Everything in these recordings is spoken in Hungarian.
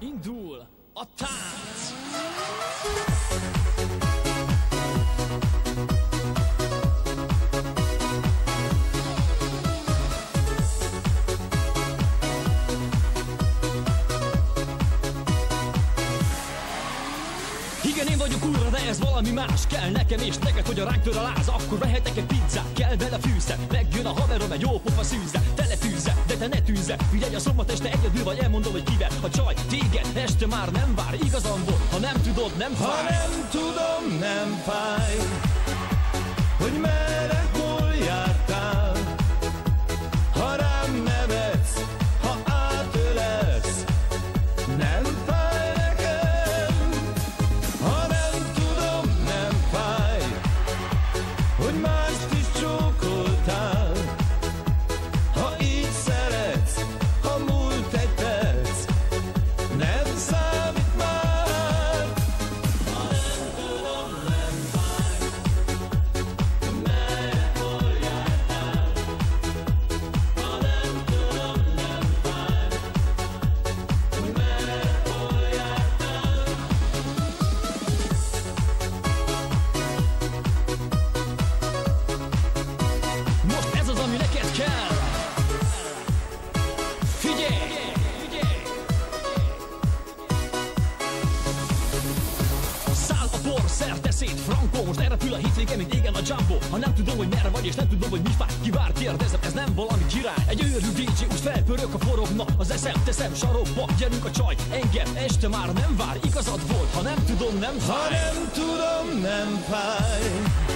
Indul a tánc! Igen, én vagyok újra, de ez valami más Kell nekem és neked, hogy a ránk tör a láz Akkor vehetek egy pizzát, kell vele fűszer Megjön a haverom egy jó pofa szűzze Teletűzze, de te ne tűzze. Figyelj a szombat este egyedül vagy elmondom, hogy kivel. A csaj téged este már nem vár Igazam volt, ha nem tudod, nem Ha fáj nem tudom, nem fáj, hogy merre, hétvége, mint égen a jumbo. Ha nem tudom, hogy merre vagy, és nem tudom, hogy mi fáj Kivár, kérdezem, ez nem valami király. Egy őrű DJ, úgy felpörök a forogna Az eszem, teszem sarokba, gyerünk a csaj. Engem este már nem vár, igazad volt. Ha nem tudom, nem Ha fáj nem tudom, nem fáj,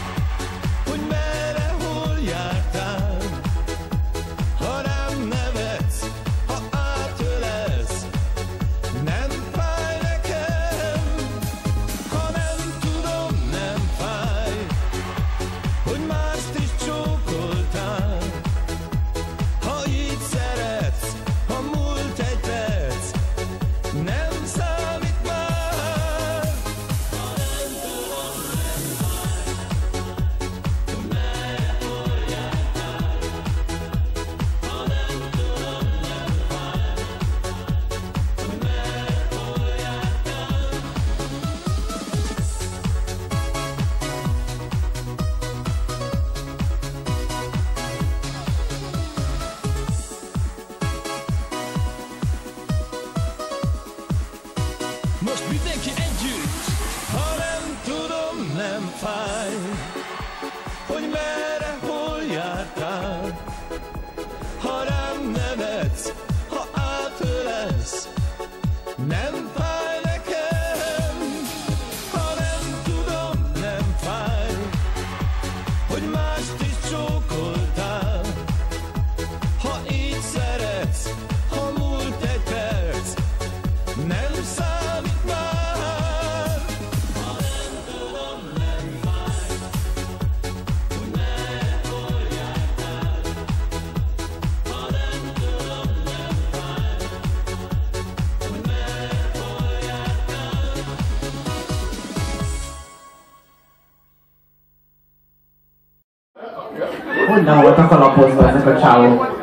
Hogy nem voltak alapozva ezek a csávok?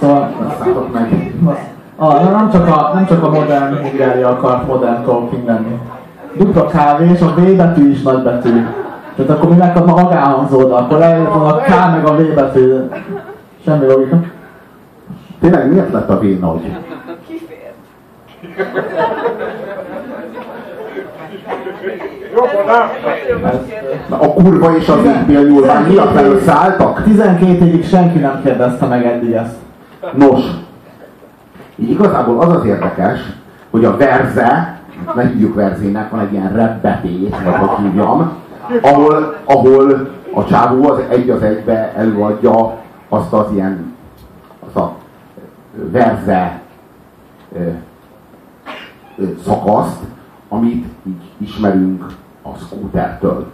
Szóval, basszátok meg. Ah, na, nem, csak a, nem csak a modern Hungária akart modern talking lenni. Dupla kávé és a V betű is nagy betű. Tehát akkor mi megkap a magánhangzód, akkor lejött a K meg a V betű. Semmi logika. Tényleg miért lett a V nagy? Na, a kurva és az épél nyúlvány miatt már összeálltak? 12 évig senki nem kérdezte meg eddig ezt. Nos, így igazából az az érdekes, hogy a verze, ne hívjuk verzének, van egy ilyen rebbetét, vagy hogy hívjam, ahol, ahol a csávó az egy az egybe előadja azt az ilyen, az a verze ö, ö, szakaszt, amit így ismerünk a scootertől.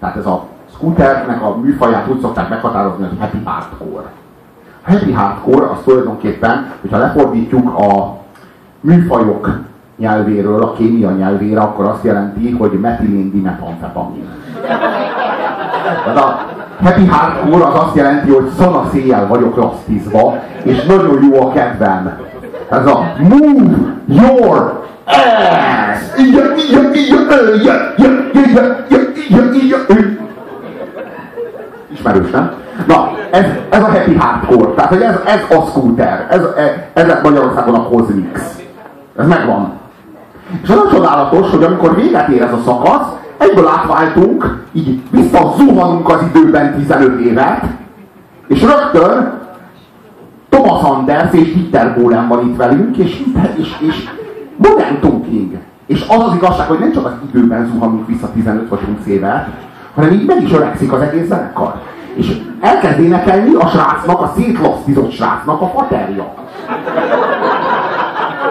Tehát ez a scooternek a műfaját úgy szokták meghatározni, hogy happy hardcore. A happy hardcore az tulajdonképpen, hogyha lefordítjuk a műfajok nyelvéről a kémia nyelvére, akkor azt jelenti, hogy metilén-dimetamfetamin. Tehát a happy hardcore az azt jelenti, hogy szana széjjel vagyok rasszizva, és nagyon jó a kedvem. Ez a move your ass. Ismerős, nem? Na, ez, ez a happy hardcore. Tehát, hogy ez, ez a scooter. Ez, e, ez, ez Magyarországon a Cosmix. Ez megvan. És az a csodálatos, hogy amikor véget ér ez a szakasz, egyből átváltunk, így visszazuhanunk az időben 15 évet, és rögtön Thomas Anders és Dieter Bohlen van itt velünk, és, és, és modern talking. És az az igazság, hogy nem csak az időben zuhanunk vissza 15 vagy 20 évet, hanem így meg is öregszik az egész zenekar. És elkezd énekelni a srácnak, a szétlasztizott srácnak a faterja.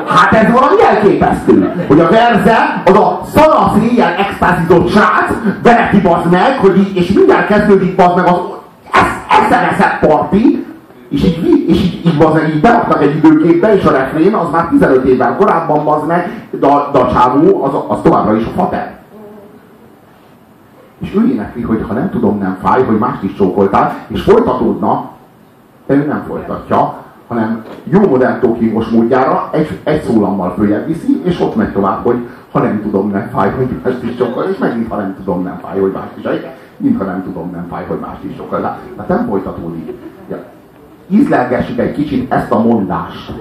Hát ez valami elképesztő, hogy a verze, az a szanasz éjjel extázizott srác, vereti bazd meg, hogy így, és mindjárt kezdődik bazd meg az eszemeszett parti, és így, és így, így bazd meg, így beraknak egy időképbe, és a refrén az már 15 évvel korábban bazd meg, de de a csávó az, az továbbra is a fater. És ő énekli, hogy ha nem tudom, nem fáj, hogy mást is csókoltál, és folytatódna, de ő nem folytatja, hanem jó modern talkingos módjára egy, egy szólammal följebb viszi, és ott megy tovább, hogy ha nem tudom, nem fáj, hogy mást is sokkal, és megint ha nem tudom, nem fáj, hogy mást is mint ha nem tudom, nem fáj, hogy mást is sokkal. Tehát nem folytatódik. Ja. Ízlelgessük egy kicsit ezt a mondást,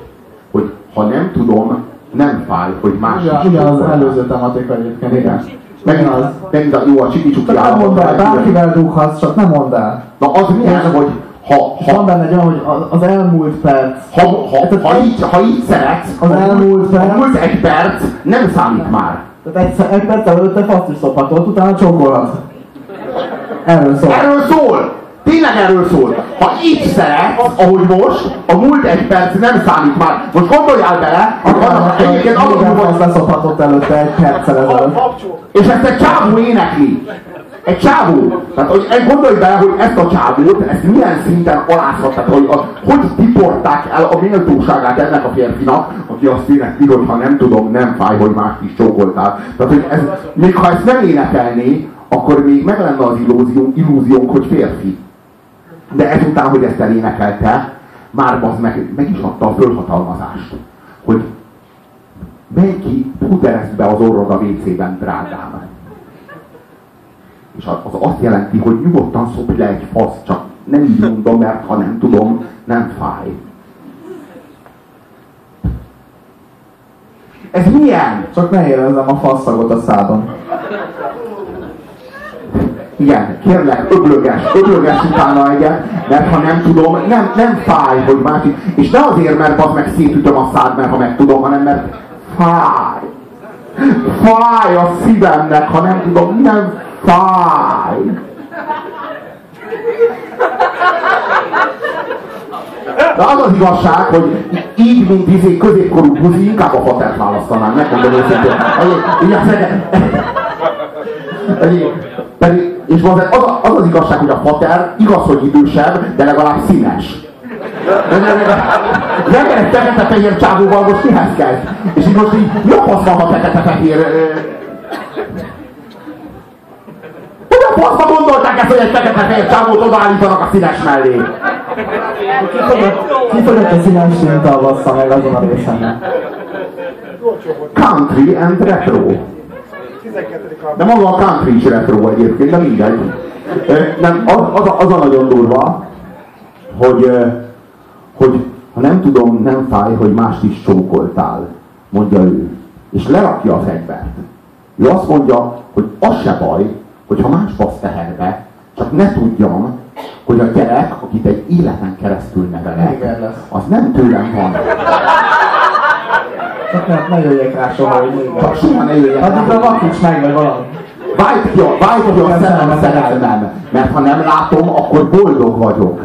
hogy ha nem tudom, nem fáj, hogy más ja, is Igen, az előző tematika egyébként. Igen. Megint, az, megint a, jó, a csiki csuki Csak nem mondd el, bárkivel dughatsz, csak nem mondd el. Na az milyen, hogy ha, ha, van benne egy olyan, hogy az elmúlt perc. Ha, ha, ha, így, ha így szeretsz, az elmúlt perc. múlt egy perc nem számít már. Tehát egy, egy perc előtt te faszt is szophatod, utána csókolhatsz. Erről szól. Erről szól! Tényleg erről szól. Ha így szeretsz, ahogy most, a múlt egy perc nem számít már. Most gondoljál bele, hogy annak egyébként alapul volt... leszophatott előtte egy perccel ezelőtt. És ezt egy csávó énekli. Egy csávó. Tehát, hogy gondolj bele, hogy ezt a csávót, ezt milyen szinten alázhatták, hogy a, hogy tiporták el a méltóságát ennek a férfinak, aki azt énekli, hogy ha nem tudom, nem fáj, hogy mást is csókoltál. Tehát, hogy ez, még ha ezt nem énekelné, akkor még meg lenne az illúzió, illúziónk, hogy férfi. De ezután, hogy ezt elénekelte, már az meg, meg is adta a fölhatalmazást, hogy menj ki, pudereszt be az orrod a WC-ben, drágám. És az azt jelenti, hogy nyugodtan szopj le egy fasz, csak nem így mondom, mert ha nem tudom, nem fáj. Ez milyen? Csak ne érezzem a faszagot a szádon. Igen, kérlek, öblöges, öblöges utána egyet, mert ha nem tudom, nem, nem fáj, hogy másik. És ne azért, mert az meg szétütöm a szád, mert ha meg tudom, hanem mert fáj. Fáj a szívemnek, ha nem tudom, nem fáj. De az az igazság, hogy így, mint izé középkorú buzi, inkább a fatert választanám, megmondom őszintén. Pedig, és az, az, az az igazság, hogy a fater igaz, hogy idősebb, de legalább színes. Nem egy fekete-fehér csávóval most mihez kell? És így most így jobb az van, ha fekete-fehér... Hogy a faszba gondolták ezt, hogy egy fekete-fehér csávót odaállítanak a színes mellé? Ki fogott a színes minta bassza meg azon a részen? Country and retro. De maga a country is retro egyébként, de mindegy. Nem, az, az, az a nagyon durva, hogy, hogy ha nem tudom, nem fáj, hogy mást is csókoltál, mondja ő. És lerakja a fegyvert. Ő azt mondja, hogy az se baj, hogyha más basz teherbe, csak ne tudjam, hogy a gyerek, akit egy életen keresztül nevelek, az nem tőlem van. Csak ne, jöjjek rá soha, hogy még soha ne jöjjek rá. Addigra vakíts meg, vagy valami. Vágy ki a, vágy ki a szemem szerelmem, mert ha nem látom, akkor boldog vagyok.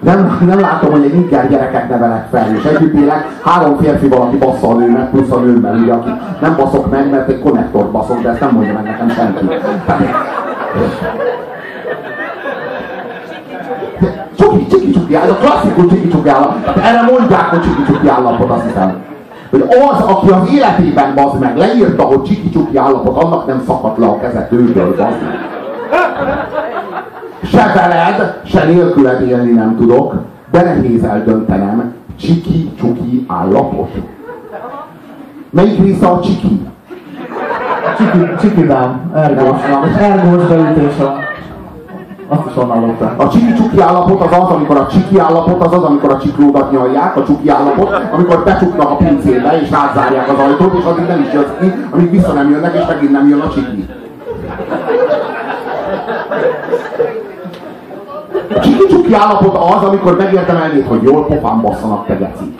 Nem, nem látom, hogy egy inger gyereket nevelek fel, és együtt élek három férfi valaki bassza a nőnek, plusz a nőmmel, ugye, aki nem baszok meg, mert egy konnektort baszok, de ezt nem mondja meg nekem senki. Csuki, csiki, csuki, ez a klasszikus csiki, csuki állapot. Erre mondják, hogy csiki, csuki állapot, azt hiszem hogy az, aki az életében bazd meg leírta, hogy csiki-csuki állapot, annak nem szakadt le a keze tőből, bazd meg. Se veled, se nélküled élni nem tudok, de nehéz eldöntenem, csiki-csuki állapot. Melyik része a csiki? Csiki, csikidám, ergós, ergós beütése. Azt is onnan. A csiki csuki állapot az az, amikor a csiki állapot az az, amikor a csiklódat nyalják, a csuki állapot, amikor becsuknak a pincébe és rázárják az ajtót, és addig nem is jössz ki, amíg vissza nem jönnek, és megint nem jön a csiki. A csiki csuki állapot az, amikor megérdemelnéd, hogy jól pofán basszanak te geci.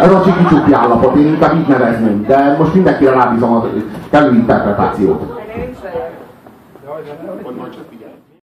Ez a csiki csuki állapot, én inkább így nevezném, de most mindenkire rábízom a kellő interpretációt.